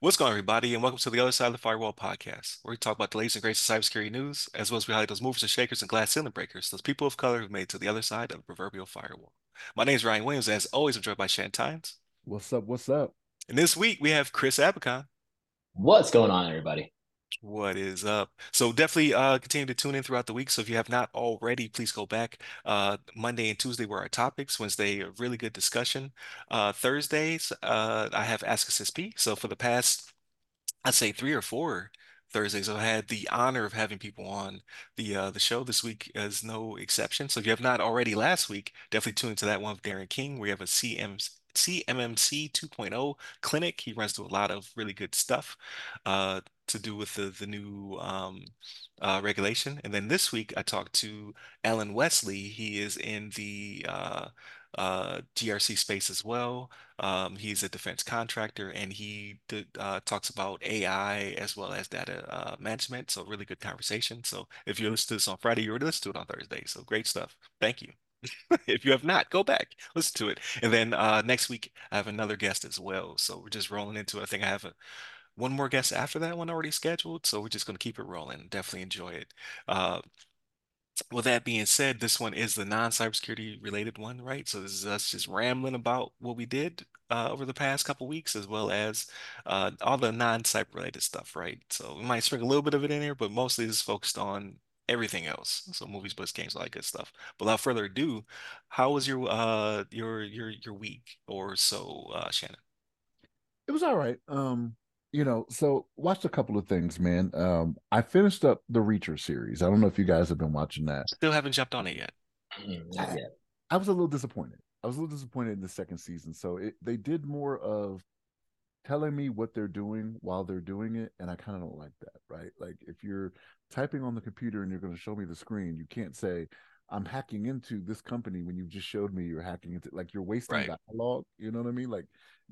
What's going on, everybody, and welcome to the Other Side of the Firewall podcast, where we talk about the latest and greatest cybersecurity news, as well as we highlight those movers and shakers and glass ceiling breakers, those people of color who've made it to the other side of the proverbial firewall. My name is Ryan Williams, and as always, I'm joined by Shan Tynes. What's up? What's up? And this week we have Chris Abicon. What's going on, everybody? What is up? So definitely uh, continue to tune in throughout the week. So if you have not already, please go back. Uh, Monday and Tuesday were our topics. Wednesday, a really good discussion. Uh, Thursdays, uh, I have Ask A CISSP. So for the past, I'd say three or four Thursdays, I've had the honor of having people on the uh, the show. This week is no exception. So if you have not already last week, definitely tune into that one with Darren King. We have a CM CMMC 2.0 clinic. He runs through a lot of really good stuff uh, to do with the the new um, uh, regulation. And then this week I talked to Allen Westley. He is in the uh, uh, GRC space as well. Um, he's a defense contractor and he did, uh, talks about AI as well as data uh, management. So really good conversation. So if you listen to this on Friday, you already listened to it on Thursday. So great stuff. Thank you. if you have not, go back, listen to it. And then uh, next week, I have another guest as well. So we're just rolling into it. I think I have a, one more guest after that one already scheduled. So we're just going to keep it rolling. Definitely enjoy it. Uh, with that being said, this one is the non-cybersecurity related one, right? So this is us just rambling about what we did uh, over the past couple weeks, as well as uh, all the non-cyber related stuff, right? So we might sprinkle a little bit of it in here, but mostly is focused on everything else. So movies, books, games, all that good stuff. But without further ado, how was your uh your your your week or so, uh Shannon? It was all right. Um, you know, so watched a couple of things, man. Um, I finished up the Reacher series. I don't know if you guys have been watching that. Still haven't jumped on it yet. Not yet. I was a little disappointed. I was a little disappointed in the second season. So it, they did more of telling me what they're doing while they're doing it, and I kind of don't like that, right? Like if you're typing on the computer and you're going to show me the screen, you can't say I'm hacking into this company when you just showed me you're hacking into like you're wasting Right. dialogue. You know what I mean? Like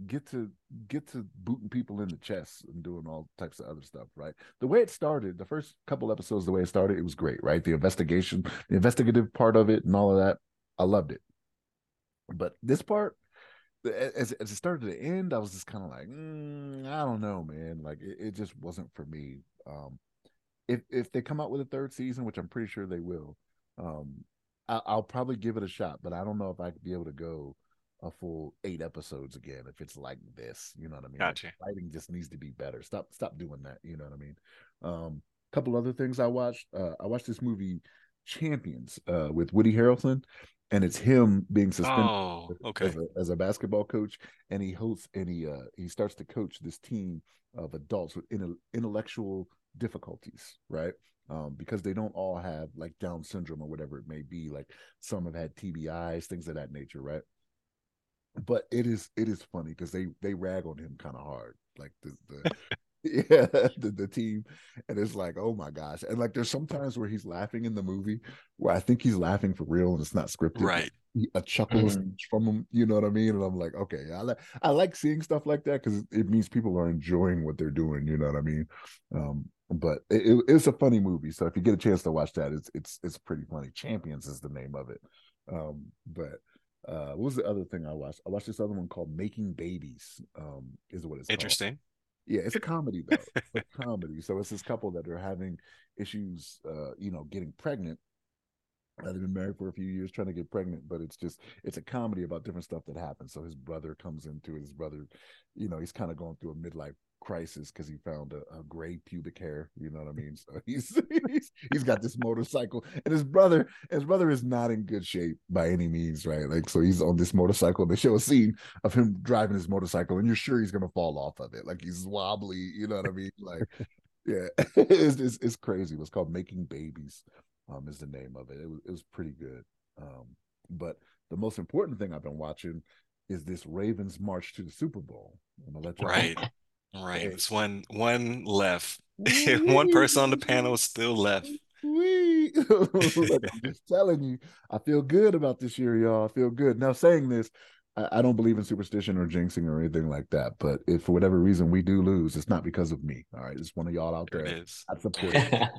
get to get to booting people in the chest and doing all types of other stuff, right? The way it started, the first couple episodes, the way it started, it was great, right? The investigation, the investigative part of it and all of that, I loved it. But this part, as as it started to end, I was just kind of like, mm, I don't know, man. Like it, it just wasn't for me. Um, if if they come out with a third season, which I'm pretty sure they will, um, I, I'll probably give it a shot. But I don't know if I could be able to go a full eight episodes again if it's like this. You know what I mean? Like, Gotcha. writing just needs to be better. Stop stop doing that. You know what I mean? Um, couple other things I watched. Uh, I watched this movie Champions uh, with Woody Harrelson, and it's him being suspended Oh, okay. as a, as a basketball coach, and he hosts and he uh, he starts to coach this team of adults with intel- intellectual difficulties, right? Um, because they don't all have like Down syndrome or whatever it may be. Like some have had TBIs, things of that nature, right? But it is it is funny because they they rag on him kind of hard, like the the yeah the, the team, and it's like oh my gosh, and like there's sometimes where he's laughing in the movie where I think he's laughing for real and it's not scripted, Right. a chuckle Mhm. from him. You know what I mean? And I'm like, okay, I like I like seeing stuff like that because it means people are enjoying what they're doing. You know what I mean? Um, but it, it- it's a funny movie. So if you get a chance to watch that, it's it's it's pretty funny. Champions is the name of it. Um, but uh, what was the other thing I watched? I watched this other one called Making Babies. Um, is what it's called. Yeah, it's a comedy though. It's a comedy. So it's this couple that are having issues, uh, you know, getting pregnant. Uh, They've been married for a few years, trying to get pregnant, but it's just it's a comedy about different stuff that happens. So his brother comes into it. His brother, you know, he's kind of going through a midlife crisis because he found a, a gray pubic hair. You know what I mean? So he's, he's he's got this motorcycle, and his brother his brother is not in good shape by any means, right? Like so he's on this motorcycle. They show a scene of him driving his motorcycle, and you're sure he's gonna fall off of it, like he's wobbly. You know what I mean? Like, yeah, it's, it's it's crazy. It was called Making Babies, um, is the name of it. It was it was pretty good. Um, but the most important thing I've been watching is this Ravens march to the Super Bowl. I'm gonna let y'all Right. Right. There's one one left. One person on the panel still left. Look, I'm just telling you, I feel good about this year, y'all. I feel good. Now, saying this, I, I don't believe in superstition or jinxing or anything like that. But if for whatever reason we do lose, it's not because of me. All right, it's one of y'all out There there. it is. I support.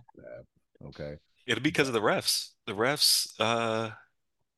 Okay. It'll be because of the refs. The refs uh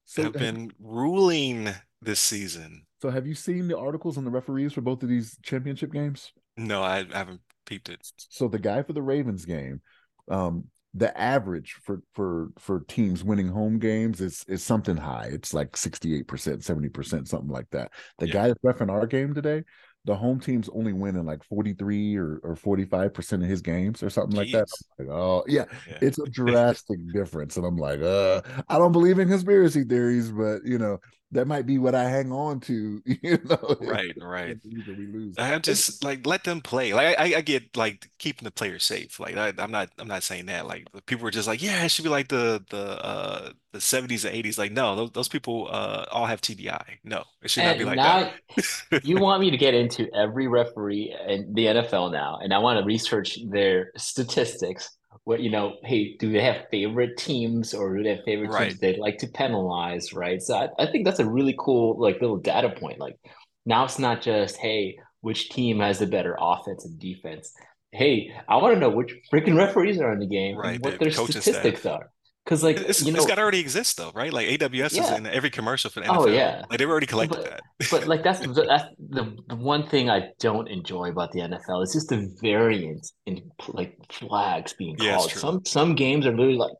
So have been ruling this season. So have you seen the articles on the referees for both of these championship games? No, I, I haven't peeped it. So the guy for the Ravens game, um, the average for for for teams winning home games is is something high. It's like 68%, 70%, something like that. The Yeah. guy that's ref in our game today, the home team's only winning like 43 or, or 45% of his games or something like that. I'm like, oh yeah, Yeah. it's a drastic difference. And I'm like, uh, I don't believe in conspiracy theories, but you know, that might be what I hang on to, you know. Right, right. We lose. I'm just like let them play. Like I, I get like keeping the players safe. Like I, I'm not I'm not saying that. Like people were just like, yeah, it should be like the the uh the 70s and 80s. Like no, those, those people uh all have TBI. No, it should not be like now that. you want me to get into every referee in the NFL now, and I want to research their statistics. What you know, hey, do they have favorite teams or do they have favorite Right. teams they like to penalize, right? So I, I think that's a really cool like little data point. Like now it's not just hey, which team has the better offense and defense. Hey, I want to know which freaking referees are in the game Right, and what their statistics staff. are. Because like It's, you know, it's got to already exist though, right? Like AWS is in every commercial for the Oh, NFL. yeah. Like they've already collected But- that. but like that's the, that's the, the one thing I don't enjoy about the NFL. It's just the variance in like flags being Yeah, called. Some some games are literally like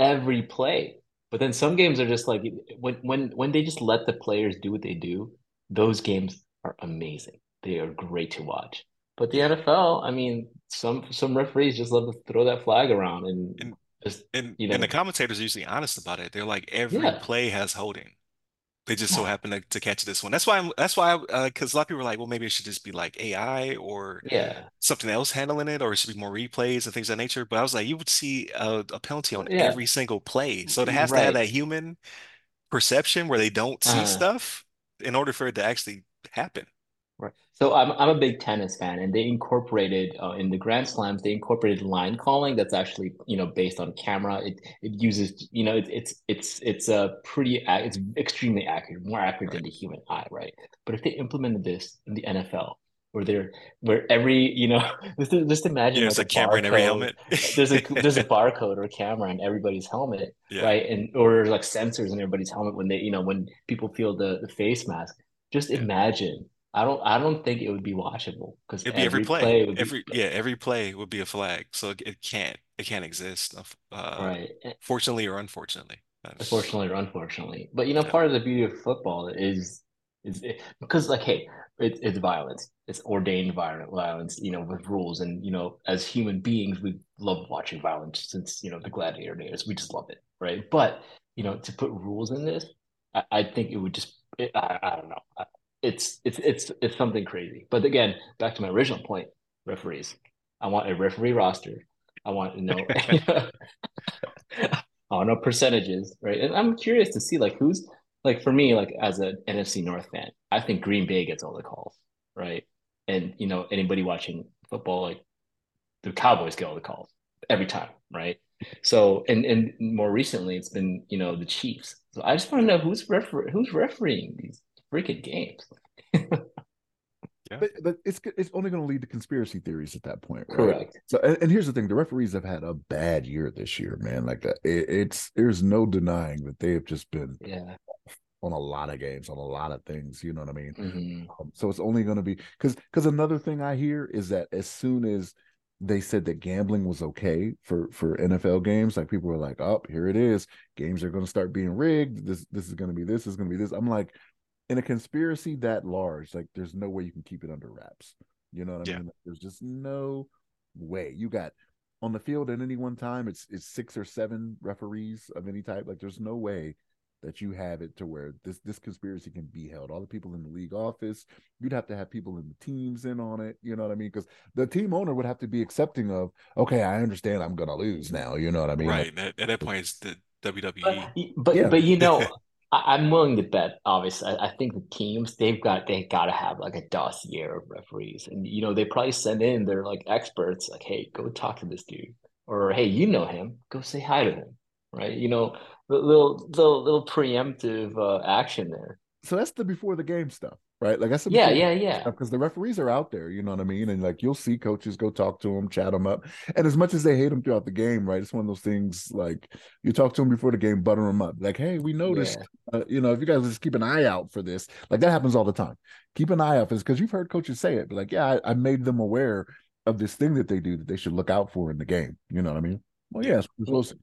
every play, but then some games are just like when when when they just let the players do what they do. Those games are amazing. They are great to watch. But the NFL, I mean, some some referees just love to throw that flag around and, And- just And you and the commentators are usually honest about it. They're like every Yeah. play has holding. They just so happen to, to catch this one. That's why I'm that's why uh because a lot of people are like, well, maybe it should just be like AI or yeah, something else handling it, or it should be more replays and things of that nature. But I was like, you would see a, a penalty on yeah, every single play. So it has to have that human perception where they don't see Uh, stuff in order for it to actually happen. Right. So I'm I'm a big tennis fan, and they incorporated uh, in the Grand Slams. They incorporated line calling that's actually you know based on camera. It it uses you know it, it's it's it's a pretty it's extremely accurate, more accurate than the human eye, right? But if they implemented this in the NFL, where they're where every you know just just imagine Yeah, like a a camera in every helmet. There's a there's a barcode or a camera in everybody's helmet, Yeah. right? And or like sensors in everybody's helmet when they you know when people feel the the face mask. Just imagine. I don't I don't think it would be watchable because It'd be every every play. play would be Every yeah, every play would be a flag. So it, it can't it can't exist. Uh, right. fortunately or unfortunately. Unfortunately or unfortunately. But you know, Yeah. part of the beauty of football is is it, because like hey, it's it's violence. It's ordained violent violence, you know, with rules. And you know, as human beings, we love watching violence since, you know, the gladiator days. We just love it, right? But you know, to put rules in this, I, I think it would just it, I, I don't know. I- It's it's it's it's something crazy. But again, back to my original point, referees. I want a referee roster. I want to know I know percentages, right? And I'm curious to see like who's like for me, like as an NFC North fan, I think Green Bay gets all the calls, right? And you know, anybody watching football, like the Cowboys get all the calls every time, right? So and and more recently, it's been you know the Chiefs. So I just want to know who's refer who's refereeing these freaking games. But, but it's it's only going to lead to conspiracy theories at that point, right? Correct. So, and, and here's the thing: the referees have had a bad year this year, man. Like, it, it's there's no denying that they have just been Yeah. on a lot of games, on a lot of things. You know what I mean? Mhm. Um, so it's only going to be because because another thing I hear is that as soon as they said that gambling was okay for for NFL games, like people were like, "Oh, here it is. Games are going to start being rigged. This this is going to be this. is going to be this." I'm like, in a conspiracy that large, like there's no way you can keep it under wraps. You know what I Yeah. mean? Like, there's just no way. You got on the field at any one time, it's it's six or seven referees of any type. Like there's no way that you have it to where this this conspiracy can be held. All the people in the league office, you'd have to have people in the teams in on it. You know what I mean? Because the team owner would have to be accepting of, okay, I understand I'm gonna lose now. You know what I mean? Right. At, at that point, it's the But WWE. but, Yeah. but you know, I, I'm willing to bet. Obviously, I, I think the teams they've got they got to have like a dossier of referees, and you know they probably send in their like experts, like, hey, go talk to this dude, or hey, you know him, go say hi to him, right? You know, little little little preemptive uh, action there. So that's the before the game stuff. Right? Like that's yeah, yeah, yeah. Because the referees are out there, you know what I mean? And like you'll see coaches go talk to them, chat them up. And as much as they hate them throughout the game, right? It's one of those things like you talk to them before the game, butter them up. Like, hey, we noticed, yeah. uh, you know, if you guys just keep an eye out for this, like that happens all the time. Keep an eye out for this because you've heard coaches say it. But like, yeah, I, I, made them aware of this thing that they do that they should look out for in the game. You know what I mean? Well, yes, yeah, we're supposed to.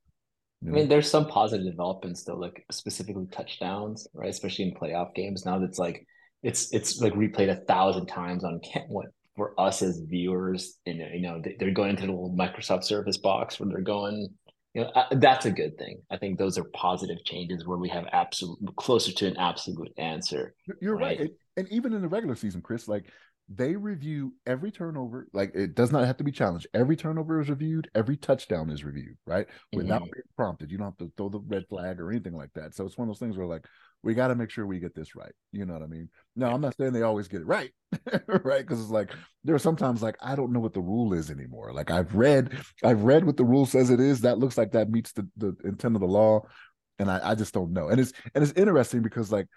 I mean, there's some positive developments though, like specifically touchdowns, right? Especially in playoff games. Now that's like it's it's like replayed a thousand times on what for us as viewers. And you know, they're going into the little Microsoft Surface box when they're going. You know, that's a good thing. I think those are positive changes where we have absolute closer to an absolute answer. You're right, right. And, even in the regular season, Chris, like they review every turnover. Like it does not have to be challenged. Every turnover is reviewed. Every touchdown is reviewed, right? Without mm-hmm. being prompted. You don't have to throw the red flag or anything like that. So it's one of those things where like we got to make sure we get this right. You know what I mean? Now I'm not saying they always get it right, right? Because it's like there are sometimes like I don't know what the rule is anymore. Like I've read, I've read what the rule says it is. That looks like that meets the the intent of the law, and I, I just don't know. And it's and it's interesting because like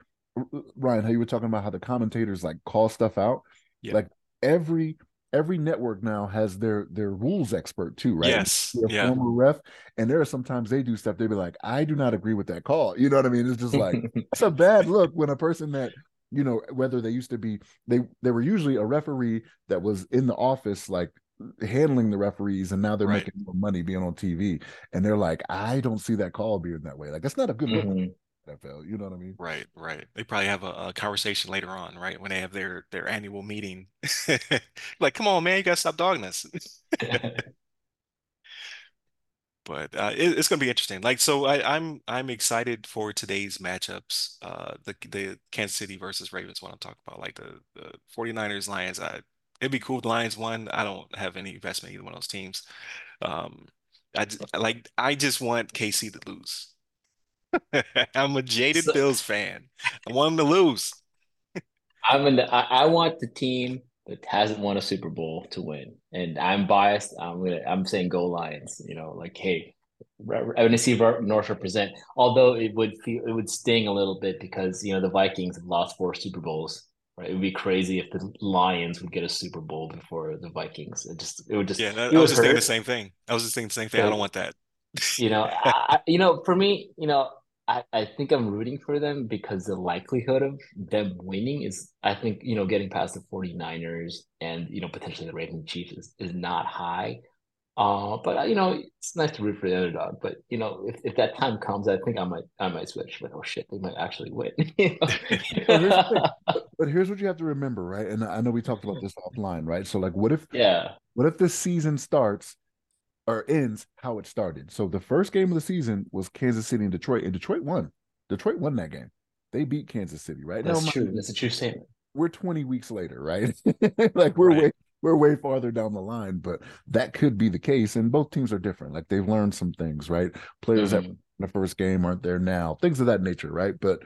Ryan, how you were talking about how the commentators like call stuff out yeah. Like every every network now has their their rules expert too, right? Yes. Their yeah. former ref. And there are sometimes they do stuff, they'd be like, I do not agree with that call. You know what I mean? It's just like it's a bad look when a person that you know whether they used to be they they were usually a referee that was in the office like handling the referees and now they're right. making more money being on TV and they're like I don't see that call being that way like that's not a good mm-hmm. NFL. You know what I mean? Right, right. They probably have a, a conversation later on, right? When they have their their annual meeting. like, come on, man, you gotta stop dogging us. but uh, it, it's going to be interesting. Like, so I, I'm I'm excited for today's matchups. Uh, the the Kansas City versus Ravens. What I'm talking about, like the the 49ers Lions. I it'd be cool if the Lions won. I don't have any investment in either one of those teams. Um, I like I just want KC to lose. I'm a jaded so, Bills fan. I want them to lose. I'm in the, I, I, want the team that hasn't won a Super Bowl to win, and I'm biased. I'm gonna I'm saying go Lions. You know, like hey, I want to see North represent. Although it would feel it would sting a little bit because you know the Vikings have lost four Super Bowls. Right, it would be crazy if the Lions would get a Super Bowl before the Vikings. It just, it would just. Yeah, I was just hurt. thinking the same thing. I was just thinking the same thing. But, I don't want that. you know, I, you know, for me, you know, I, I think I'm rooting for them because the likelihood of them winning is, I think, you know, getting past the 49ers and, you know, potentially the Ravens Chiefs is, is not high. Uh, but you know, it's nice to root for the underdog. But you know, if, if that time comes, I think I might I might switch. Like, oh shit, they might actually win. but here's what you have to remember, right? And I know we talked about this offline, right? So like, what if yeah, what if this season starts or ends how it started. So the first game of the season was Kansas City and Detroit, and Detroit won. Detroit won that game. They beat Kansas City, right? That's now, true. That's a true statement. We're 20 weeks later, right? like we're right. way we're way farther down the line, but that could be the case. And both teams are different. Like they've learned some things, right? Players mm-hmm. that in the first game aren't there now, things of that nature, right? But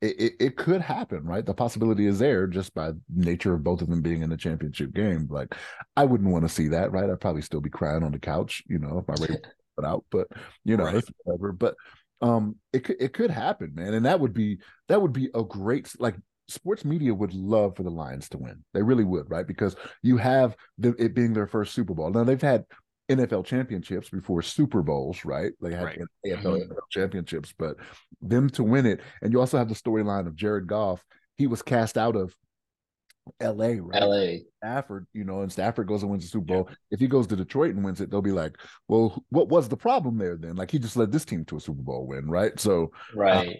it, it, it, could happen, right? The possibility is there just by nature of both of them being in the championship game. Like, I wouldn't want to see that, right? I'd probably still be crying on the couch, you know, if I ready put out, but you know, right. whatever. But um, it could it could happen, man, and that would be that would be a great like sports media would love for the Lions to win. They really would, right? Because you have the, it being their first Super Bowl. Now they've had NFL championships before Super Bowls, right? They had right. NFL, mm-hmm. NFL championships, but them to win it, and you also have the storyline of Jared Goff. He was cast out of LA, right? LA. Stafford, you know, and Stafford goes and wins the Super Bowl. Yeah. If he goes to Detroit and wins it, they'll be like, well, what was the problem there then? Like he just led this team to a Super Bowl win, right? So, uh, right. Uh,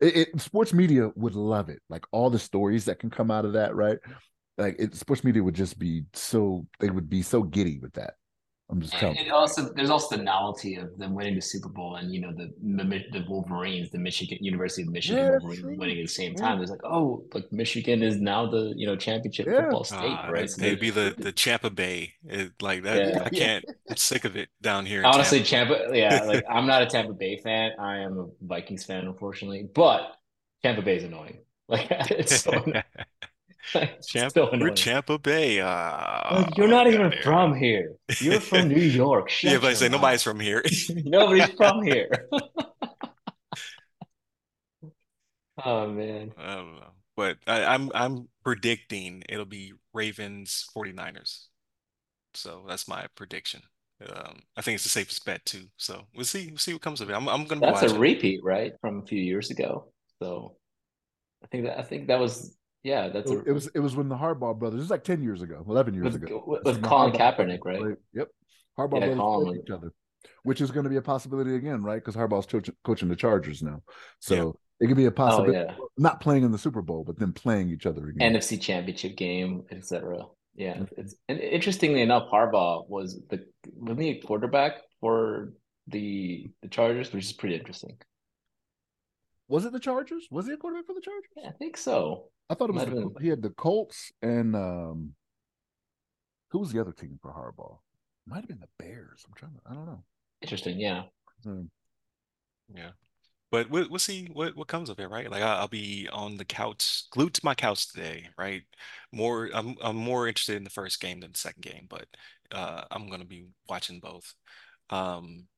it, it, sports media would love it. Like all the stories that can come out of that, right? Like it, sports media would just be so they would be so giddy with that. I'm just telling. And, also, there's also the novelty of them winning the Super Bowl, and you know the the Wolverines, the Michigan University of Michigan yeah, Wolverines winning at the same time. Yeah. It's like, oh, like Michigan is now the you know championship yeah. football state, uh, right? So they'd be the the Champa Bay, it, like that. I can't. I'm sick of it down here. Honestly, Tampa. Tampa, yeah, like I'm not a Tampa Bay fan. I am a Vikings fan, unfortunately, but Tampa Bay is annoying. Like it's so. Champa, we're Champa Bay. Uh, you're not even from here. You're from New York. Shut yeah, but I say nobody's from here. nobody's from here. oh man. I don't know. but I, I'm I'm predicting it'll be Ravens 49ers. So that's my prediction. Um, I think it's the safest bet too. So we'll see. We'll see what comes of it. I'm I'm gonna That's a repeat, right, from a few years ago. So I think that I think that was yeah, that's a It was it was when the Harbaugh brothers. It was like ten years ago, eleven years with, ago. with, with Colin Harbaugh Kaepernick, right? played- Yep, Harbaugh Yeah, brothers played each other, which is going to be a possibility again, right? Because Harbaugh's coach, coaching the Chargers now, so it could be a Oh possibility. yeah, Not playing in the Super Bowl, but then playing each other again. NFC Championship game, etc. Yeah, Mhm. it's and interestingly enough, Harbaugh was the a quarterback for the the Chargers, which is pretty interesting. was it the Chargers? Was he a quarterback for the Chargers? Yeah, I think so. I thought it was the, he had the Colts and um, who was the other team for Harbaugh? Might have been the Bears. I'm trying to. I don't know. Interesting. Yeah. Hmm. Yeah. But we'll, we'll see what, what comes of it, right? Like I, I'll be on the couch, glued to my couch today, right? More, I'm I'm more interested in the first game than the second game, but uh, I'm gonna be watching both. Um,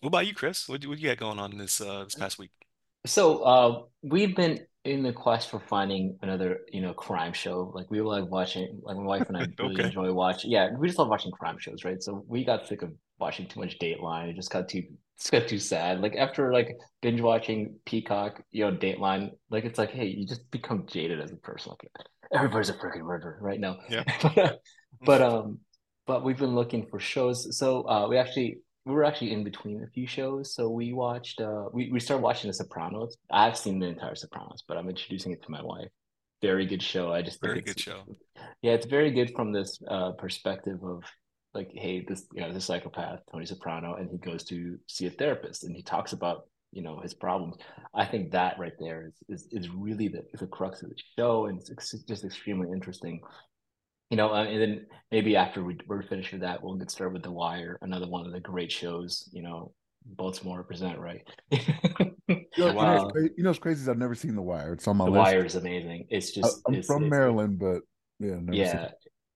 what about you, Chris? What what you got going on this uh this past week? So uh, we've been in the quest for finding another, you know, crime show. Like we like watching, like my wife and I really Okay. enjoy watching. Yeah, we just love watching crime shows, right? So we got sick of watching too much Dateline. It just got too, just got too sad. Like after like binge watching Peacock, you know, Dateline, like it's like, hey, you just become jaded as a person. Like everybody's a freaking murderer right now. Yeah. but um, but we've been looking for shows. So uh, we actually we were actually in between a few shows. So we watched uh we, we started watching The Sopranos. I've seen the entire Sopranos, but I'm introducing it to my wife. Very good show. I just think Very it's, good show. Yeah, it's very good from this uh perspective of like, hey, this you know, this psychopath, Tony Soprano, and he goes to see a therapist and he talks about you know his problems. I think that right there is is, is really the, the crux of the show, and it's ex- just extremely interesting you know, uh, and then maybe after we, we're finished with that, we'll get started with The Wire, another one of the great shows. You know, Baltimore represent, right? You know, you know, Wow. you know what's crazy is I've never seen The Wire. It's on my The list. Wire is amazing. It's just I'm it's- from it's- Maryland, but yeah, never Yeah,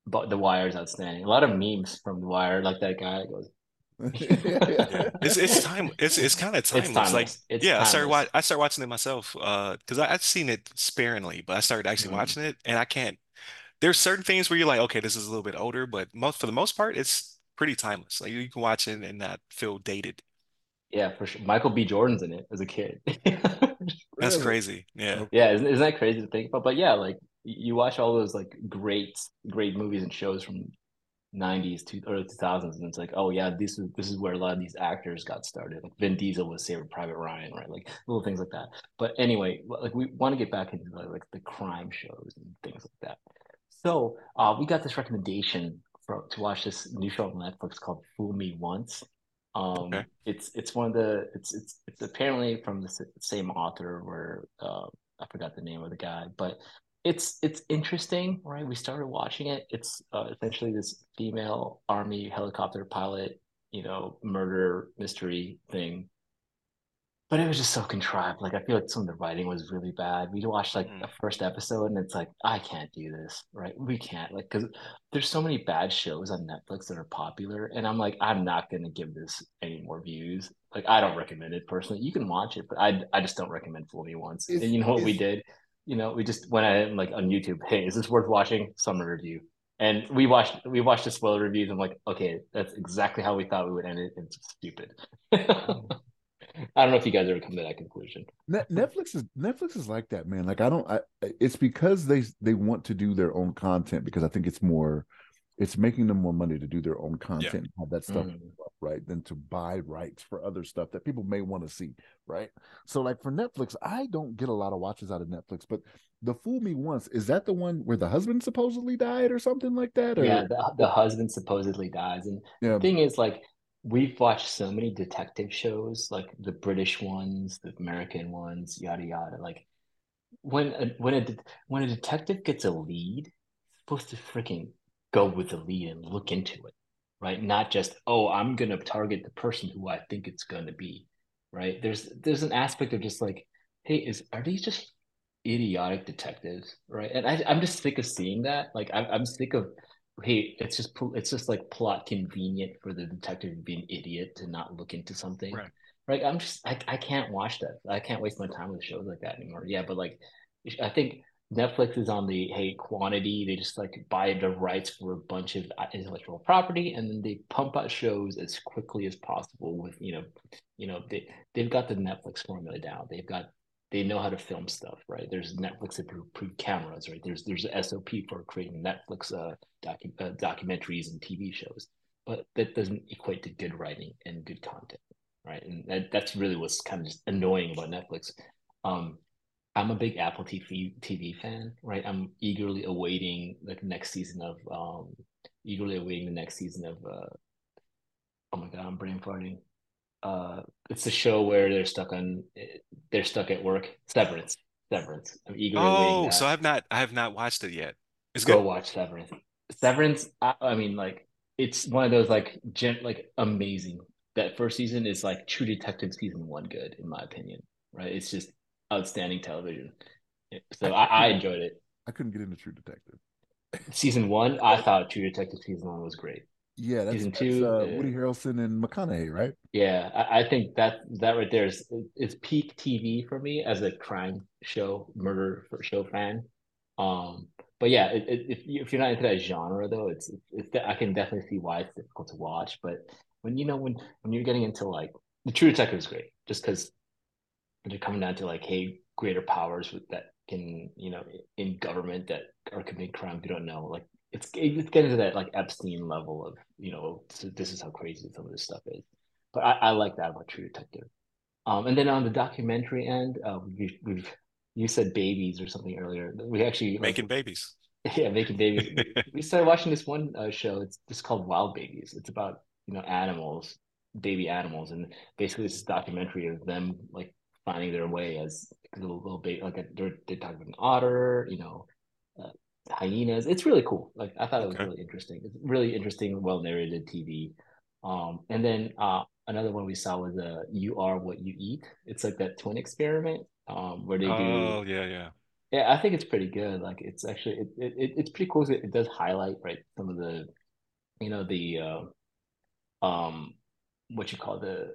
but The Wire is outstanding. A lot of memes from The Wire, like that guy that goes. Yeah, it's it's time. It's it's kind of It's timeless. timeless. Like it's yeah, I started watch I started watching it myself uh because I I've seen it sparingly, but I started actually Mhm. watching it and I can't. There's certain things where you're like, okay, this is a little bit older, but most for the most part, it's pretty timeless. Like you can watch it and not feel dated. Yeah, for sure. Michael B. Jordan's in it as a kid. That's crazy. Yeah. Yeah, isn't, isn't that crazy to think about? But yeah, like you watch all those like great, great movies and shows from '90s to early 2000s, and it's like, oh yeah, this is this is where a lot of these actors got started. Like Vin Diesel was Saving Private Ryan, right? Like little things like that. But anyway, like we want to get back into like, like the crime shows and things like that. So uh, we got this recommendation for to watch this new show on Netflix called Fool Me Once. Um, Okay. it's it's one of the it's it's it's apparently from the same author where uh, I forgot the name of the guy, but it's it's interesting, right? We started watching it. It's uh, essentially this female army helicopter pilot, you know, murder mystery thing. But it was just so contrived. Like I feel like some of the writing was really bad. We watched like Mm. the first episode, and it's like I can't do this, right? We can't, like, because there's so many bad shows on Netflix that are popular, and I'm like, I'm not gonna give this any more views. Like I don't recommend it personally. You can watch it, but I I just don't recommend Fool Me Once. Is- and you know what we did? You know, we just went ahead and like on YouTube, hey, is this worth watching? Summer review. And we watched we watched the spoiler reviews. I'm like, okay, that's exactly how we thought we would end it. It's stupid. I don't know if you guys ever come to that conclusion. Netflix is Netflix is like that, man. Like I don't. I, it's because they they want to do their own content because I think it's more, it's making them more money to do their own content and have that stuff Mhm. right than to buy rights for other stuff that people may want to see, right? So like for Netflix, I don't get a lot of watches out of Netflix, but the Fool Me Once is that the one where the husband supposedly died or something like that? Or, Yeah, the, the husband supposedly dies. And yeah, the thing is, like, we've watched so many detective shows, like the British ones, the American ones, yada yada. Like, when a, when a when a detective gets a lead, supposed to freaking go with the lead and look into it, right? Not just, oh, I'm gonna target the person who I think it's gonna be, right? There's there's an aspect of just like, hey, is are these just idiotic detectives, right? And I, I'm just sick of seeing that. Like, I'm I'm sick of hey, it's just it's just like plot convenient for the detective to be an idiot to not look into something. Right. Right. I'm just I, I can't watch that. I can't waste my time with shows like that anymore. Yeah, but like I think Netflix is on the hey quantity. They just like buy the rights for a bunch of uh, intellectual property, and then they pump out shows as quickly as possible. With you know, you know they they've got the Netflix formula down. They've got they know how to film stuff, right? There's Netflix approved cameras, right? There's there's an SOP for creating Netflix uh, docu- uh, documentaries and TV shows, but that doesn't equate to good writing and good content, right? And that, that's really what's kind of just annoying about Netflix. Um, I'm a big Apple TV TV fan, right? I'm eagerly awaiting the next season of um, eagerly awaiting the next season of uh, oh my god, I'm brain farting uh, it's a show where they're stuck on they're stuck at work. Severance. Severance. I'm eagerly Oh, so I've not I have not watched it yet. It's Go good. watch Severance. Severance. I, I, mean, like it's one of those like gen, like amazing. That first season is like True Detective season one good in my opinion. Right? It's just outstanding television. So I, I, I enjoyed it. I couldn't get into True Detective. Season one, I thought True Detective season one was great. Yeah, that's, season two. That's, uh, Woody Harrelson and McConaughey, right? Yeah, I, I, think that that right there is it's peak TV for me as a crime show, murder show fan. Um, but yeah, it, it, if you, if you're not into that genre though, it's, it's I can definitely see why it's difficult to watch. But when you know when when you're getting into like the True Detective is great, just because they're coming down to like, hey, greater powers with that can you know in government that are committing crimes you don't know like it's it's getting to that like Epstein level of you know this is how crazy some of this stuff is. But I, I like that about True Detective. Um, and then on the documentary end, uh, we, we've you said babies or something earlier. We actually making like, babies. Yeah, making babies. we started watching this one uh, show. It's just called Wild Babies. It's about you know animals, baby animals, and basically this documentary of them like finding their way as little little baby. Like a, they're they talk about an otter, you know, uh, hyenas. It's really cool. Like I thought it was okay. really interesting. It's really interesting, well narrated TV. Um, and then uh, another one we saw was uh, "You Are What You Eat." It's like that twin experiment um, where they do. Oh yeah, yeah. Yeah, I think it's pretty good. Like it's actually it, it it's pretty cool. It, it does highlight right some of the, you know the, uh, um, what you call the,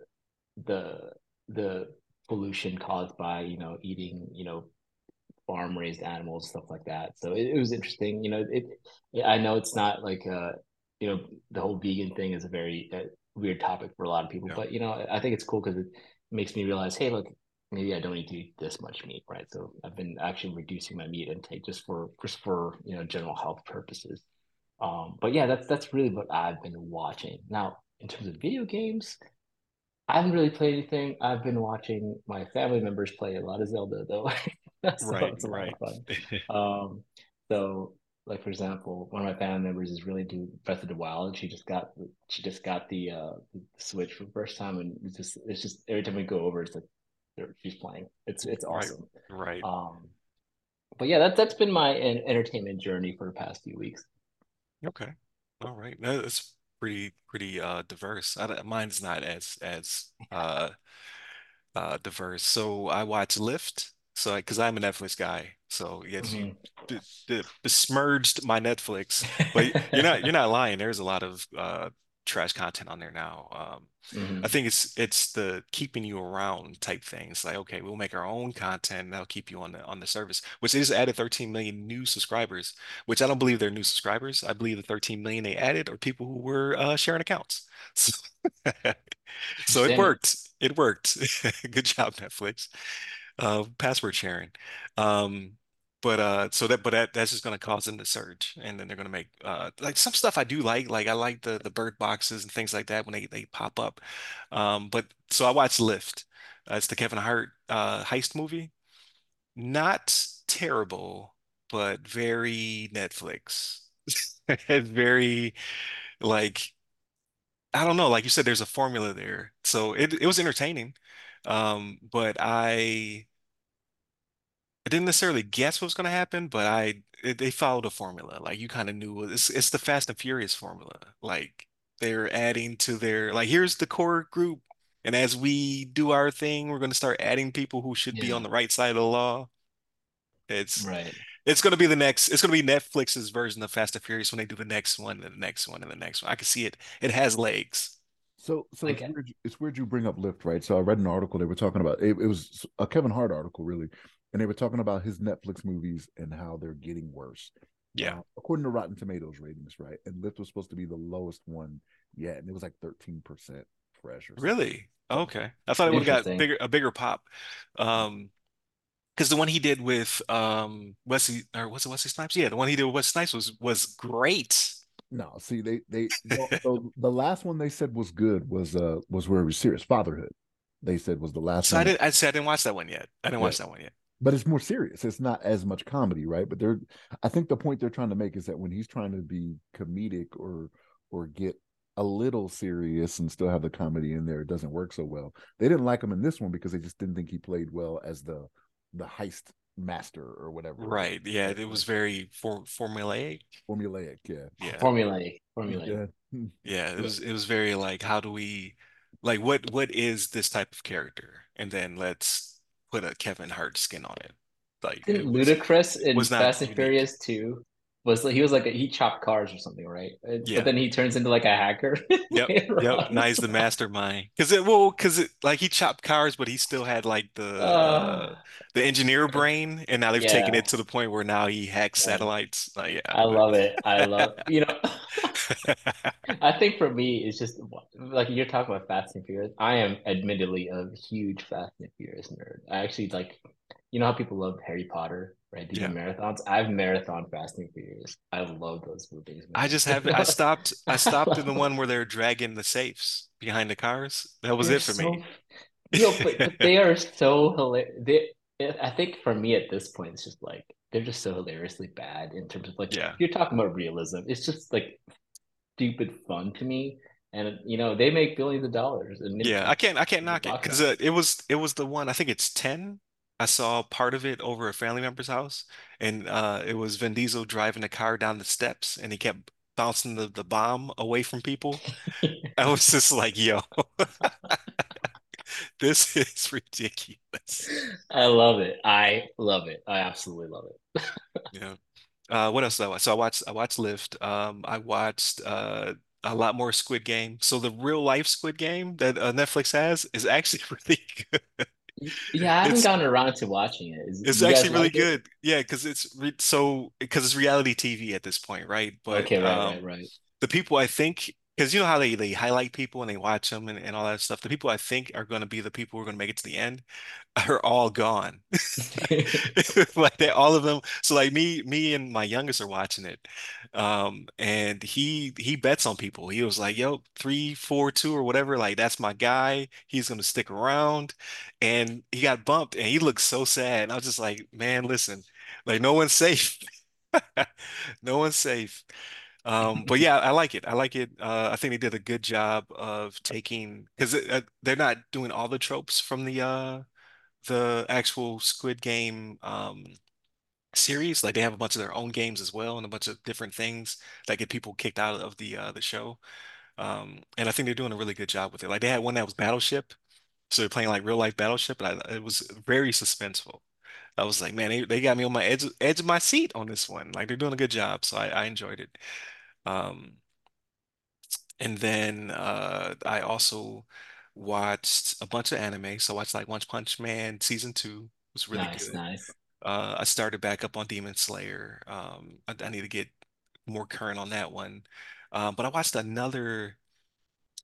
the the pollution caused by you know eating you know farm raised animals, stuff like that. So it, it was interesting. You know, it, it, I know it's not like uh, you know, the whole vegan thing is a very uh, weird topic for a lot of people, yeah. but you know, I think it's cool because it makes me realize, hey, look, maybe I don't need to eat this much meat, right? So I've been actually reducing my meat intake just for just for you know general health purposes. Um, but yeah, that's that's really what I've been watching. Now, in terms of video games, I haven't really played anything. I've been watching my family members play a lot of Zelda though. so right, it's a right. lot of fun. um, so like for example, one of my family members is really into Breath of the Wild. She just got she just got the uh the Switch for the first time, and it's just it's just every time we go over, it's like she's playing. It's it's awesome. Right. right. Um, but yeah, that that's been my entertainment journey for the past few weeks. Okay. All right. That's pretty pretty uh diverse. I, mine's not as as uh uh diverse. So I watch Lift. So, because I'm a Netflix guy, so yes, mm-hmm. you d- d- besmirched my Netflix, but you're not you're not lying. There's a lot of uh, trash content on there now. Um, mm-hmm. I think it's it's the keeping you around type things. Like, okay, we'll make our own content that'll keep you on the on the service, which is added 13 million new subscribers, which I don't believe they're new subscribers. I believe the 13 million they added are people who were uh, sharing accounts. So, so it worked. It worked. Good job, Netflix uh, password sharing. Um, but uh, so that but that that's just going to cause them to surge, and then they're going to make uh, like some stuff I do like. Like I like the the bird boxes and things like that when they they pop up. Um, but so I watched Lift. Uh, it's the Kevin Hart uh, heist movie. Not terrible, but very Netflix. very like I don't know. Like you said, there's a formula there, so it it was entertaining. Um, but I I didn't necessarily guess what was going to happen, but I it, they followed a formula. Like you kind of knew it's it's the Fast and Furious formula. Like they're adding to their like here's the core group, and as we do our thing, we're going to start adding people who should be on the right side of the law. It's right. It's going to be the next. It's going to be Netflix's version of Fast and Furious when they do the next one and the next one and the next one. I can see it. It has legs. So, so it's weird, it's weird you bring up Lift, right? So I read an article they were talking about. It, it was a Kevin Hart article, really, and they were talking about his Netflix movies and how they're getting worse. Yeah. Uh, according to Rotten Tomatoes ratings, right? And Lift was supposed to be the lowest one yet, and it was like 13% fresh or something. Really? Okay. I thought it would have got Interesting. bigger a bigger pop. Um, because the one he did with um Wesley or was it Wesley Snipes? Yeah, the one he did with Wesley Snipes was was great. No, see, they they so the last one they said was good was uh was very serious. Fatherhood, they said was the last So I one. didn't I said I didn't watch that one yet. I didn't Yeah. watch that one yet. but it's more serious. It's not as much comedy, right? But they're I think the point they're trying to make is that when he's trying to be comedic or or get a little serious and still have the comedy in there, it doesn't work so well. They didn't like him in this one because they just didn't think he played well as the the heist master or whatever. Right. Yeah, it was very for formulaic. formulaic, yeah. Yeah. Formulaic. Formulaic. Yeah. Yeah, it was it was very like how do we like what what is this type of character? And then let's put a Kevin Hart skin on it. Like it Didn't was Ludacris in was Fast and. Furious 2 was like he was like a, he chopped cars or something, right? Uh, Yeah. But then he turns into like a hacker. Yep, yep. Now he's the mastermind. Because it well, because it like he chopped cars, but he still had like the uh, Uh, the engineer brain, and now they've taken it to the point where now he hacks Yeah. satellites. Like, yeah, I love it. I love you know. I think for me, it's just like you're talking about Fast and Furious. I am admittedly a huge Fast and Furious nerd. I actually like, you know how people love Harry Potter, right? Do Yeah. marathons. I've marathon fasting for years. I love those movies. I just haven't. I stopped. I stopped in the one where they're dragging the safes behind the cars. That was They're it for so, me. Yo, but, but they are so hilarious. They, I think for me at this point, it's just like they're just so hilariously bad in terms of like Yeah. you're talking about realism. It's just like stupid fun to me, and you know they make billions of dollars. And Yeah, I can't. I can't knock it because uh, it was it was the one. I think it's ten. I saw part of it over a family member's house, and uh, it was Vin Diesel driving a car down the steps, and he kept bouncing the, the bomb away from people. I was just like, yo, this is ridiculous. I love it. I love it. I absolutely love it. Yeah. Uh, what else did I watch? So I watched I watched Lift. Um, I watched uh a lot more Squid Game. So the real life Squid Game that uh, Netflix has is actually really good. Yeah, I haven't gotten around to watching it. Is, It's actually really like it? good. Yeah, because it's re so because it's reality TV at this point, right? But Okay, right, um, right, right. the people I think because you know how they they highlight people and they watch them and, and all that stuff. The people I think are going to be the people who are going to make it to the end are all gone. Like they all of them. So like me, me and my youngest are watching it. Um, and he he bets on people. He was like, yo, three, four, two, or whatever. Like that's my guy. He's gonna stick around. And he got bumped and he looked so sad. And I was just like, man, listen, like no one's safe. No one's safe. Um, but yeah, I like it. I like it. Uh, I think they did a good job of taking because uh, they're not doing all the tropes from the uh the actual Squid Game um series. Like they have a bunch of their own games as well and a bunch of different things that get people kicked out of the uh the show. Um, and I think they're doing a really good job with it. Like they had one that was Battleship, so they're playing like real life Battleship, and I, it was very suspenseful. I was like, man, they, they got me on my edge edge of my seat on this one. Like they're doing a good job, so I, I enjoyed it. Um, and then uh, I also watched a bunch of anime. So I watched like One Punch Man season two It was really Nice, good. nice. Uh, I started back up on Demon Slayer. Um, I, I need to get more current on that one. Um, but I watched another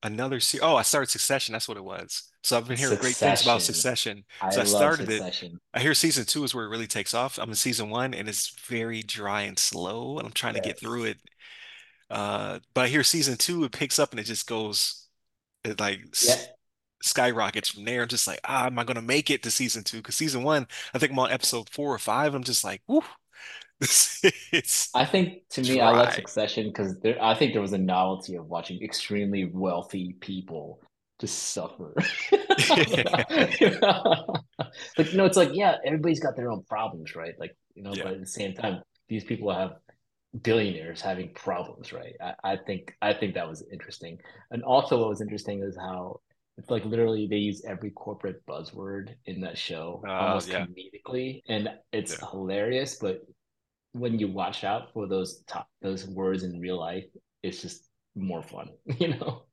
another se Oh, I started Succession. That's what it was. So I've been hearing great things about Succession. Succession. I I started it. Succession. I hear season two is where it really takes off. I'm in season one and it's very dry and slow, and I'm trying to get through it. Uh, but I hear season two, it picks up and it just goes, it like Yeah, s skyrockets from there. I'm just like, ah, am I gonna make it to season two? Because season one, I think I'm on episode four or five. I'm just like, whoo, I think to me, I dry. Succession because I think there was a novelty of watching extremely wealthy people just suffer. Like, you know, it's like, yeah, everybody's got their own problems, right? Like, you know, Yeah. but at the same time, these people have billionaires having problems, right? I, I think I think that was interesting. And also what was interesting is how it's like literally they use every corporate buzzword in that show Uh, almost yeah, comedically, and it's yeah, hilarious, but when you watch out for those top those words in real life, it's just more fun, you know?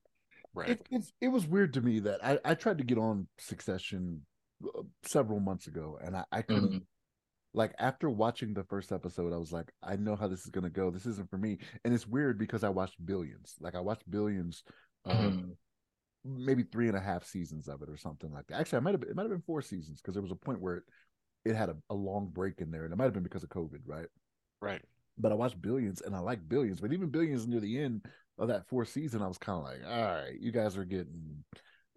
right. It, it's it was weird to me that I, I tried to get on Succession uh, several months ago and I, I couldn't Mhm. like after watching the first episode, I was like, I know how this is gonna go. This isn't for me. And it's weird because I watched Billions. Like I watched Billions, um, mm. maybe three and a half seasons of it or something like that. Actually, I might have been, it might have been four seasons because there was a point where it it had a, a long break in there, and it might have been because of COVID, right? Right. But I watched Billions and I like Billions, but even Billions near the end of that fourth season, I was kind of like, all right, you guys are getting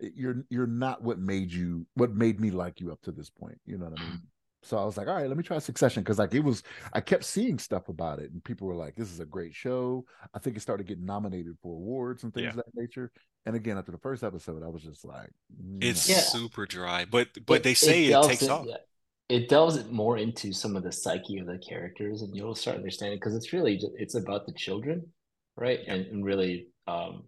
eh, you're you're not what made you what made me like you up to this point. You know what I mean? So I was like, all right, let me try Succession because like it was, I kept seeing stuff about it, and people were like, "This is a great show." I think it started getting nominated for awards and things yeah. of that nature. And again, after the first episode, I was just like, no. "It's yeah. super dry," but but it, they say it, it takes off. Yeah. It delves more into some of the psyche of the characters, and you'll start understanding because it's really just, it's about the children, right? And, and really, um,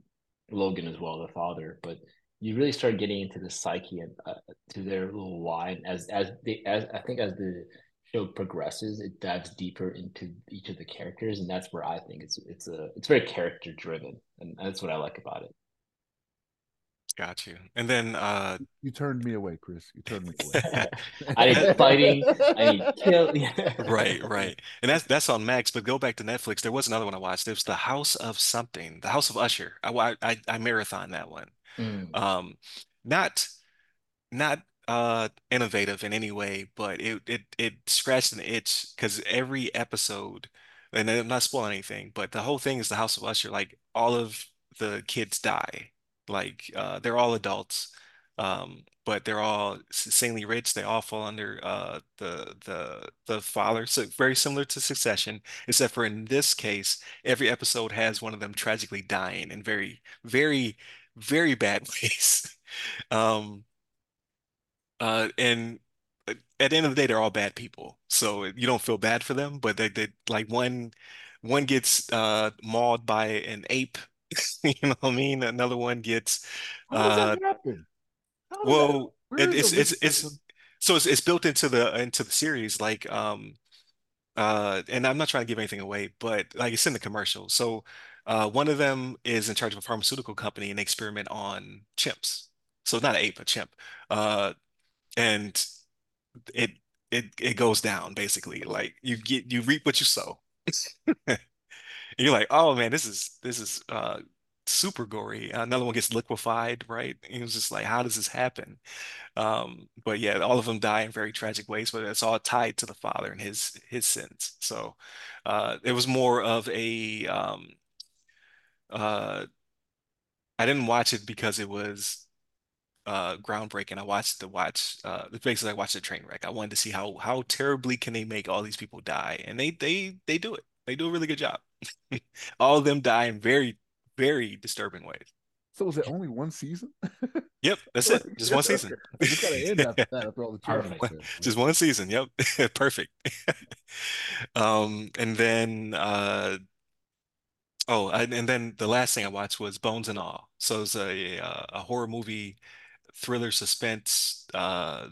Logan as well, the father, but you really start getting into the psyche and uh, to their little why. as as the as I think as the show progresses, it dives deeper into each of the characters, and that's where I think it's it's a it's very character driven, and that's what I like about it. Got you. And then uh you turned me away, Chris. You turned me away. I need fighting. I need kill. right, right. And that's that's on Max. But go back to Netflix. There was another one I watched. There was The House of Something, The House of Usher. I I, I marathon that one. Mm. Um, not not uh innovative in any way, but it it it scratched an itch because every episode, and I'm not spoiling anything, but the whole thing is the House of Usher. Like all of the kids die. Like uh, they're all adults, um, but they're all insanely rich. They all fall under uh, the the the father. So very similar to Succession, except for in this case, every episode has one of them tragically dying in very very very bad ways. Um, uh, and uh, at the end of the day, they're all bad people. So you don't feel bad for them, but they, they like one one gets uh mauled by an ape. You know what I mean? Another one gets How does that uh happen? How does well, it, it's it's it's so it's it's built into the into the series like um uh and I'm not trying to give anything away, but like it's in the commercial. So uh, one of them is in charge of a pharmaceutical company and they experiment on chimps. So not an ape, a chimp. Uh, and it it it goes down basically. Like you get you reap what you sow. You're like, oh man, this is this is uh super gory. Another one gets liquefied, right? And it was just like, how does this happen? Um, but yeah, all of them die in very tragic ways, but it's all tied to the father and his his sins. So uh, it was more of a um, uh, I didn't watch it because it was uh, groundbreaking. I watched the watch uh, basically I watched the train wreck. I wanted to see how how terribly can they make all these people die, and they they they do it. They do a really good job. all of them die in very very disturbing ways. So was it only one season? Yep, that's it. Just one season. Just gotta end after that after all the changes. Just one season. Yep, perfect. um, and then uh, Oh, and, and then the last thing I watched was Bones and All. So it's a uh, a horror movie, thriller, suspense, uh,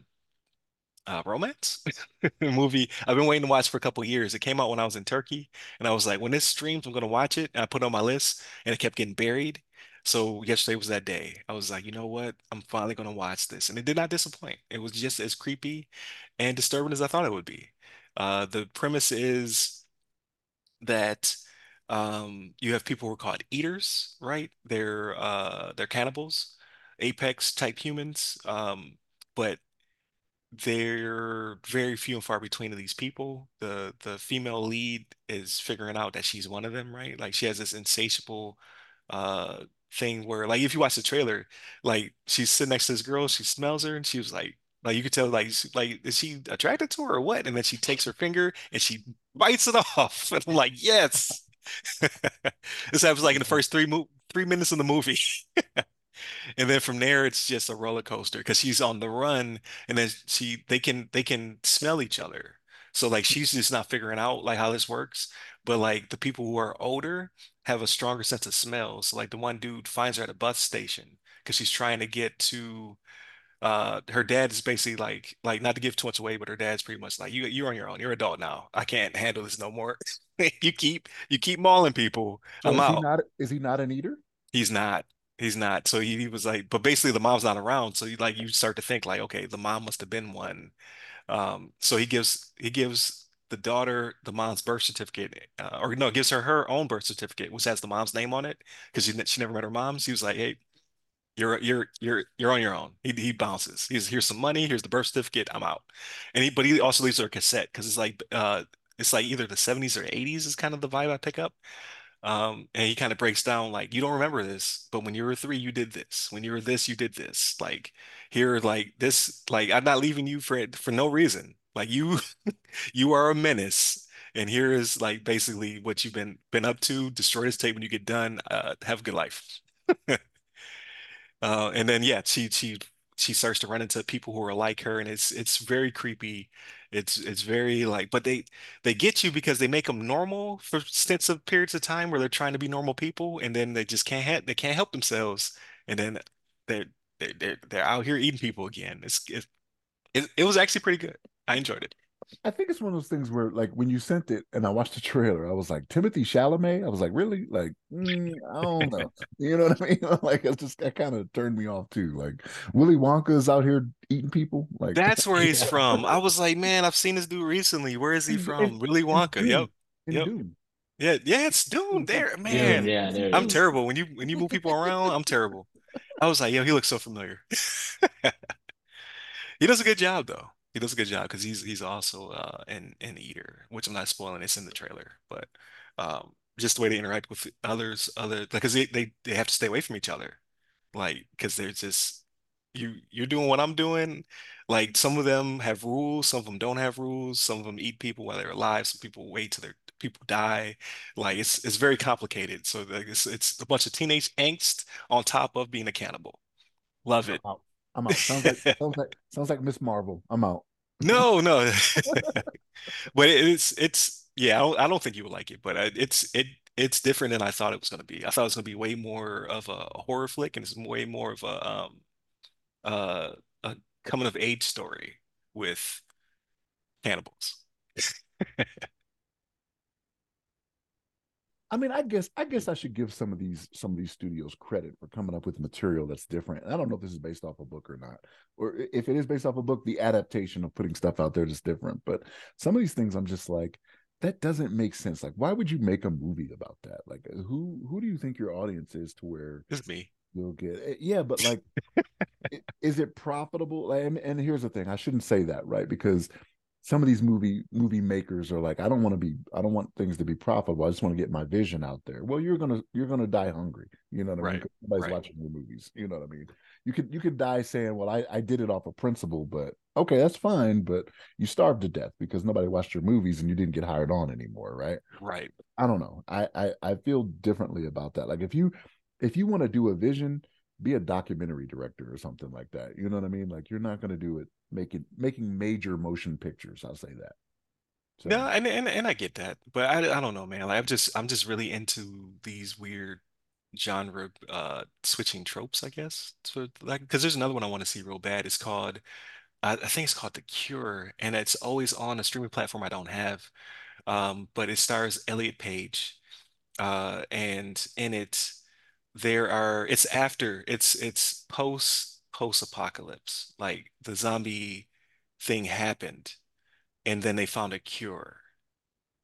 uh, romance movie. I've been waiting to watch for a couple years. It came out when I was in Turkey, and I was like, when this streams, I'm gonna watch it. And I put it on my list, and it kept getting buried. So yesterday was that day. I was like, you know what? I'm finally gonna watch this, and it did not disappoint. It was just as creepy and disturbing as I thought it would be. Uh, the premise is that um, you have people who are called eaters, right? They're uh, they're cannibals, apex type humans, um, but they're very few and far between of these people. The the female lead is figuring out that she's one of them, right? Like she has this insatiable uh thing where like if you watch the trailer, like she's sitting next to this girl, she smells her and she was like like you could tell like like is she attracted to her or what? And then she takes her finger and she bites it off. And I'm like, yes. this happens like in the first three mo- three minutes of the movie. And then from there it's just a roller coaster because she's on the run and then she they can they can smell each other. So like she's just not figuring out like how this works but like the people who are older have a stronger sense of smell. So like the one dude finds her at a bus station because she's trying to get to uh her dad is basically like like not to give too much away but her dad's pretty much like you you're on your own. You're an adult now. I can't handle this no more. You keep you keep mauling people. So i'm is out. he not is he not an eater? He's not he's not so he, he was like but basically the mom's not around so you like you start to think like okay the mom must have been one Um, so he gives he gives the daughter the mom's birth certificate, uh, or no, gives her her own birth certificate, which has the mom's name on it because she she never met her mom. She was like, "Hey, you're you're you're you're on your own." He he bounces. He's here's some money. Here's the birth certificate. I'm out. And he but he also leaves her a cassette because it's like uh it's like either the 70s or 80s is kind of the vibe I pick up. Um, and he kind of breaks down like you don't remember this, but when you were three, you did this. When you were this, you did this. Like here, like this, like I'm not leaving you for for no reason. Like you, you are a menace, and here is like basically what you've been been up to. Destroy this tape when you get done. Uh, have a good life. Uh, and then yeah, she she she starts to run into people who are like her, and it's it's very creepy. It's it's very like, but they they get you because they make them normal for stints of periods of time where they're trying to be normal people, and then they just can't ha they can't help themselves, and then they're they're they're, they're out here eating people again. It's it, it it was actually pretty good. I enjoyed it. I think it's one of those things where, like, when you sent it and I watched the trailer, I was like, Timothée Chalamet. I was like, really? Like, mm, I don't know. You know what I mean? like, it just that kind of turned me off too. Like, Willy Wonka is out here eating people. Like, That's where he's from. I was like, man, I've seen this dude recently. Where is he from? in, Willy Wonka. Dune, Yep. in Yep. Dune. Yeah, yeah, it's Dune Dune, there, man. yeah, there I'm is. terrible when you when you move people around. I'm terrible. I was like, yo, he looks so familiar. He does a good job though. He does a good job because he's he's also uh an an eater, which I'm not spoiling. It's in the trailer, but um just the way they interact with others, other like, because they, they they have to stay away from each other, like because they're just you you're doing what I'm doing. Like some of them have rules, some of them don't have rules. Some of them eat people while they're alive. Some people wait till their people die. Like it's it's very complicated. So like it's it's a bunch of teenage angst on top of being a cannibal. Love it. out. I'm out. Sounds like sounds like sounds like Miss Marvel. I'm out. No, no. But it's it's yeah, I don't, I don't think you would like it, but uh, it's it it's different than I thought it was going to be. I thought it was going to be way more of a horror flick and it's way more of a um uh a coming of age story with cannibals. I mean, I guess I guess I should give some of these some of these studios credit for coming up with material that's different. And I don't know if this is based off a book or not, or if it is based off a book, the adaptation of putting stuff out there is different. But some of these things, I'm just like, that doesn't make sense. Like, why would you make a movie about that? Like, uh, who who do you think your audience is to where It's me. you'll get? eh, Yeah, but like, is it profitable? And, and here's the thing: I shouldn't say that, right? Because some of these movie movie makers are like, I don't want to be, I don't want things to be profitable. I just want to get my vision out there. Well, you're gonna you're gonna die hungry. You know what I mean? Right, Nobody's right. watching your movies. You know what I mean? You could you could die saying, well, I I did it off of principle, but okay, that's fine. But you starved to death because nobody watched your movies and you didn't get hired on anymore, right? Right. I don't know. I I, I feel differently about that. Like if you if you want to do a vision, be a documentary director or something like that. You know what I mean? Like you're not going to do it making making major motion pictures. I'll say that. So No, and, and and I get that, but I I don't know, man. Like I'm just I'm just really into these weird genre uh switching tropes, I guess. So like because there's another one I want to see real bad. It's called I, I think it's called The Cure, and it's always on a streaming platform I don't have. Um, but it stars Elliot Page, uh, and in it there are it's after it's it's post post apocalypse. Like the zombie thing happened, and then they found a cure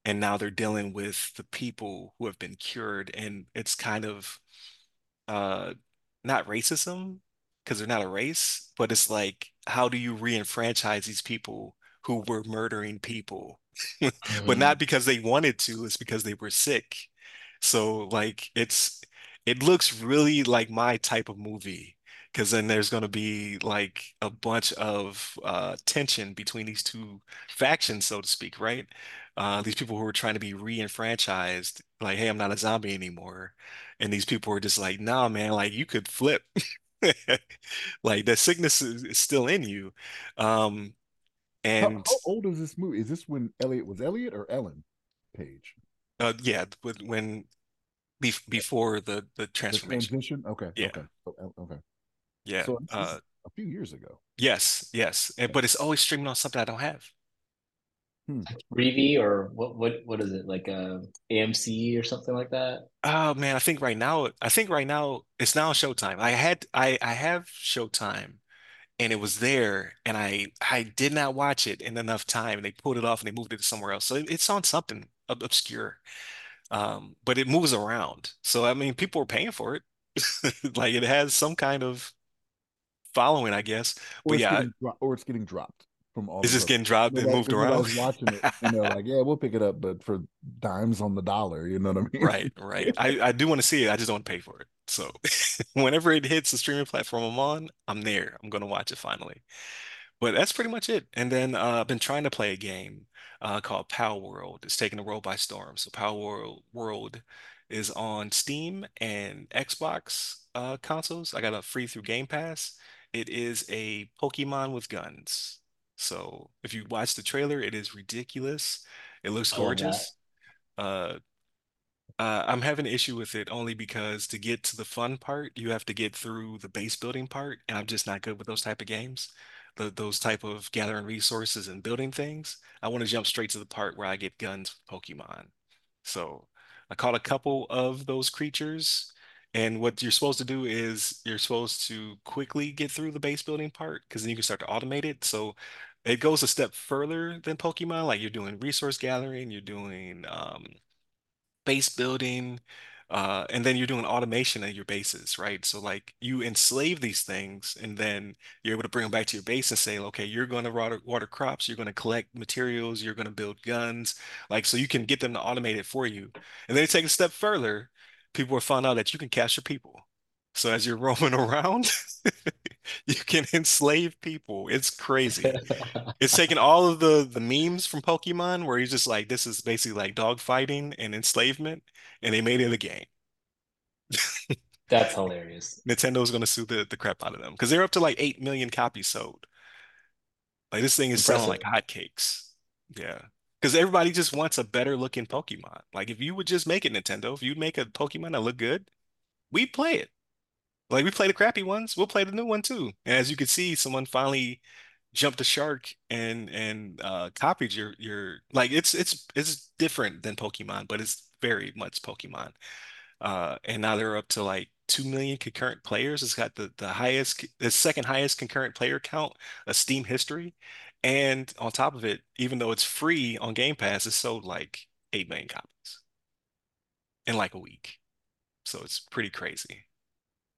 and now they're dealing with the people who have been cured and it's kind of uh not racism because they're not a race but it's like how do you re-enfranchise these people who were murdering people but Mhm. not because they wanted to it's because they were sick so like it's it looks really like my type of movie because then there's going to be like a bunch of uh tension between these two factions so to speak right uh, these people who are trying to be re-enfranchised, like, hey, I'm not a zombie anymore. And these people are just like, nah, man, like you could flip. Like the sickness is, is still in you. Um, and how old is this movie? Is this when Elliot was Elliot or Ellen Page? uh, yeah, when be before the the The transformation. transition. Okay. Yeah, Okay. Okay. yeah. So Uh, a few years ago. yes, yes. And, but it's always streaming on something I don't have. Hmm. Freevee or what what what is it like uh AMC or something like that? Oh man, I think right now, I think right now it's now Showtime. I had I I have Showtime and it was there, and I I did not watch it in enough time, and they pulled it off and they moved it to somewhere else. So it- it's on something ob- obscure, um, but it moves around. So I mean, people are paying for it. Like it has some kind of following, I guess. or But it's yeah, getting dro- or it's getting dropped from all it's these just getting dropped and moved around. watching it and they're like yeah we'll pick it up but for dimes on the dollar you know what i mean Right, right. I, I do want to see it. I just don't want to pay for it. So whenever it hits the streaming platform I'm on, I'm there. I'm gonna watch it finally. But that's pretty much it. And then uh, I've been trying to play a game uh, called Palworld. It's taking the world by storm. So Palworld World is on Steam and Xbox uh, consoles. I got it free through Game Pass. It is a Pokemon with guns. So if you watch the trailer, it is ridiculous. It looks that. gorgeous. Uh, uh, I'm having an issue with it only because to get to the fun part, you have to get through the base building part, and I'm just not good with those type of games, the, those type of gathering resources and building things. I want to jump straight to the part where I get guns Pokemon. So I caught a couple of those creatures, and what you're supposed to do is you're supposed to quickly get through the base building part because then you can start to automate it. So it goes a step further than Pokemon, like you're doing resource gathering, you're doing um, base building, uh, and then you're doing automation of your bases, right? So like you enslave these things, and then you're able to bring them back to your base and say, okay, you're going to water, water crops, you're going to collect materials, you're going to build guns, like so you can get them to automate it for you. And then take a step further, people will find out that you can capture people. So as you're roaming around, you can enslave people. It's crazy. It's taken all of the the memes from Pokemon where he's just like, this is basically like dog fighting and enslavement, and they made it a game. That's hilarious. Nintendo's gonna sue the, the crap out of them because they're up to like 8 million copies sold. Like this thing is selling like Impressive. hotcakes. Yeah. Because everybody just wants a better looking Pokemon. Like if you would just make it, Nintendo, if you'd make a Pokemon that look good, we'd play it. Like we play the crappy ones, we'll play the new one too. And as you can see, someone finally jumped the shark and and uh copied your your like it's it's it's different than Pokemon, but it's very much Pokemon. Uh and now they're up to like 2 million concurrent players. It's got the the highest the second highest concurrent player count of Steam history. And on top of it, even though it's free on Game Pass, it's sold like 8 million copies in like a week. So it's pretty crazy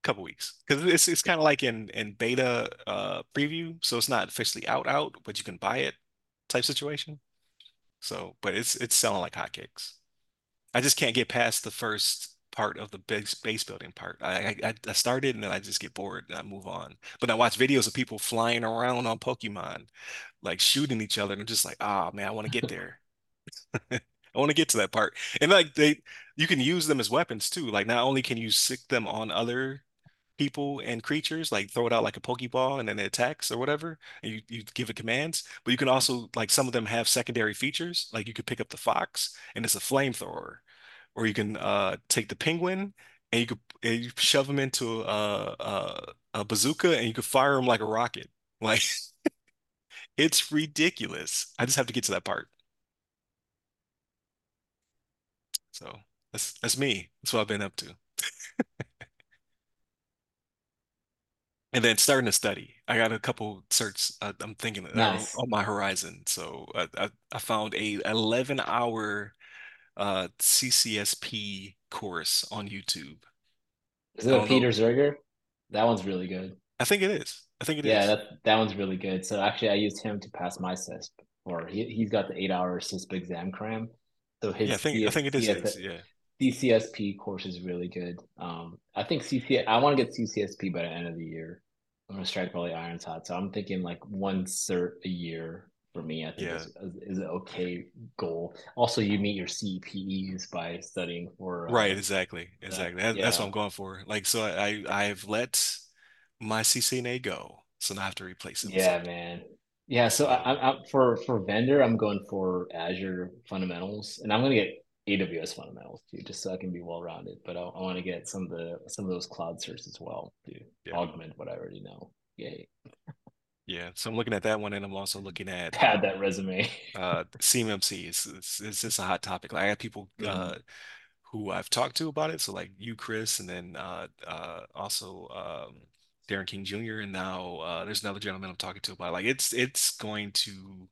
couple weeks because it's it's kind of like in in beta uh preview, so it's not officially out out, but you can buy it type situation. So, but it's it's selling like hotcakes. I just can't get past the first part of the base base building part. I, I I started and then I just get bored and I move on. But I watch videos of people flying around on Pokemon, like shooting each other, and I'm just like, ah man, I want to get there. I want to get to that part. And like they, you can use them as weapons too. Like not only can you sick them on other people and creatures, like throw it out like a Pokeball and then it attacks or whatever, and you, you give it commands. But you can also, like some of them have secondary features, like you could pick up the fox and it's a flamethrower, or you can uh take the penguin and you could and you shove them into a, a a bazooka and you could fire them like a rocket. Like it's ridiculous. I just have to get to that part. So that's that's me. That's what I've been up to. And then starting to study. I got a couple certs uh, I'm thinking that are Nice. on my horizon. So I, I, I found a 11 hour uh, CCSP course on YouTube. Is it a don't know. Peter Zerger? That one's really good. I think it is. I think it Yeah, is. that that one's really good. So actually, I used him to pass my CISSP, or he he's got the eight hour CISSP exam cram. So Yeah, I his think I think it is his. Yeah. CCSP course is really good. Um, I think CC I want to get CCSP by the end of the year. I'm gonna strike probably irons hot. So I'm thinking like one cert a year for me. I think Yeah. is is an okay goal. Also, you meet your CPEs by studying for Right, uh exactly. that. Exactly. That, that's what I'm going for. Like so I I've let my CCNA go. So now I have to replace it Yeah, man. Yeah, so I, I'm I'm- for for vendor, I'm going for Azure fundamentals, and I'm gonna get AWS fundamentals too, just so I can be well rounded. But I, I want to get some of the some of those cloud certs as well to yeah. augment what I already know. Yay, Yeah. So I'm looking at that one and I'm also looking at um that resume. uh CMMC. is it's it's just a hot topic. Like I have people Mhm. uh who I've talked to about it. So like you, Chris, and then uh uh also um Darren King Jr. and now uh, there's another gentleman I'm talking to about like it's it's going to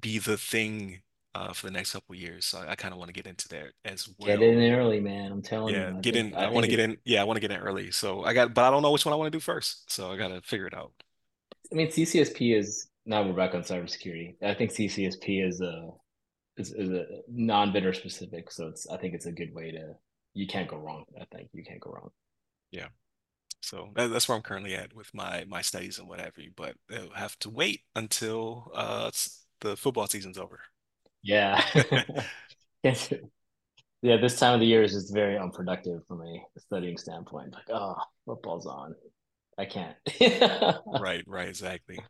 be the thing uh, for the next couple years. So I, I kind of want to get into that as well. Get in early, man. I'm telling Yeah, you. I get think in. I I want to get in. Yeah, I want to get in early. So I got, but I don't know which one I want to do first. So I got to figure it out. I mean, CCSP is now we're back on cybersecurity. I think CCSP is a is, is a non-vendor specific, so it's I think it's a good way to you can't go wrong. I think you can't go wrong. Yeah. So that, that's where I'm currently at with my my studies and what have you. But I'll have to wait until uh the football season's over. Yeah. Yeah, this time of the year is just very unproductive from a studying standpoint. Like, oh, football's on. I can't. Right, right, exactly.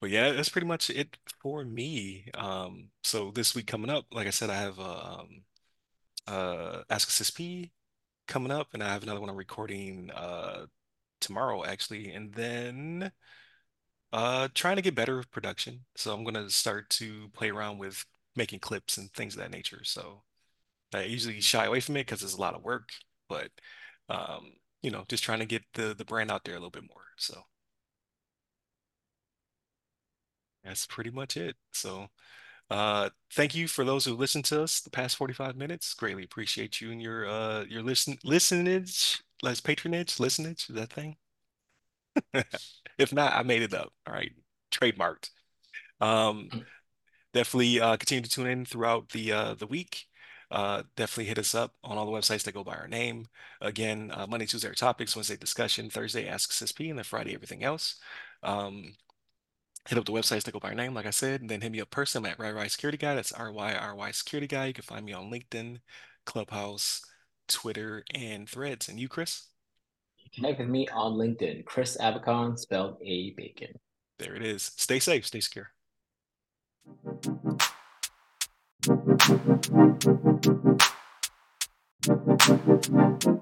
But yeah, that's pretty much it for me. Um, so this week coming up, like I said, I have uh, um uh Ask A CISSP coming up, and I have another one I'm recording uh tomorrow actually, and then uh trying to get better with production. So I'm gonna start to play around with making clips and things of that nature. So I usually shy away from it because it's a lot of work, but um, you know, just trying to get the the brand out there a little bit more. So that's pretty much it. So uh thank you for those who listened to us the past 45 minutes. Greatly appreciate you and your uh your listen listenage, less patronage, listenage, is that thing? If not, I made it up. All right. Trademarked. Um definitely uh, continue to tune in throughout the uh, the week. Uh, definitely hit us up on all the websites that go by our name. Again, uh, Monday, Tuesday are topics, Wednesday discussion, Thursday Ask A CISSP, and then Friday everything else. Um, hit up the websites that go by our name, like I said, and then hit me up personally at RyRy Security Guy. That's R-Y-R-Y Security Guy. You can find me on LinkedIn, Clubhouse, Twitter, and Threads. And you, Chris? Connect with me on LinkedIn, Chris Abacon, spelled A Bacon. There it is. Stay safe, stay secure. Thank you.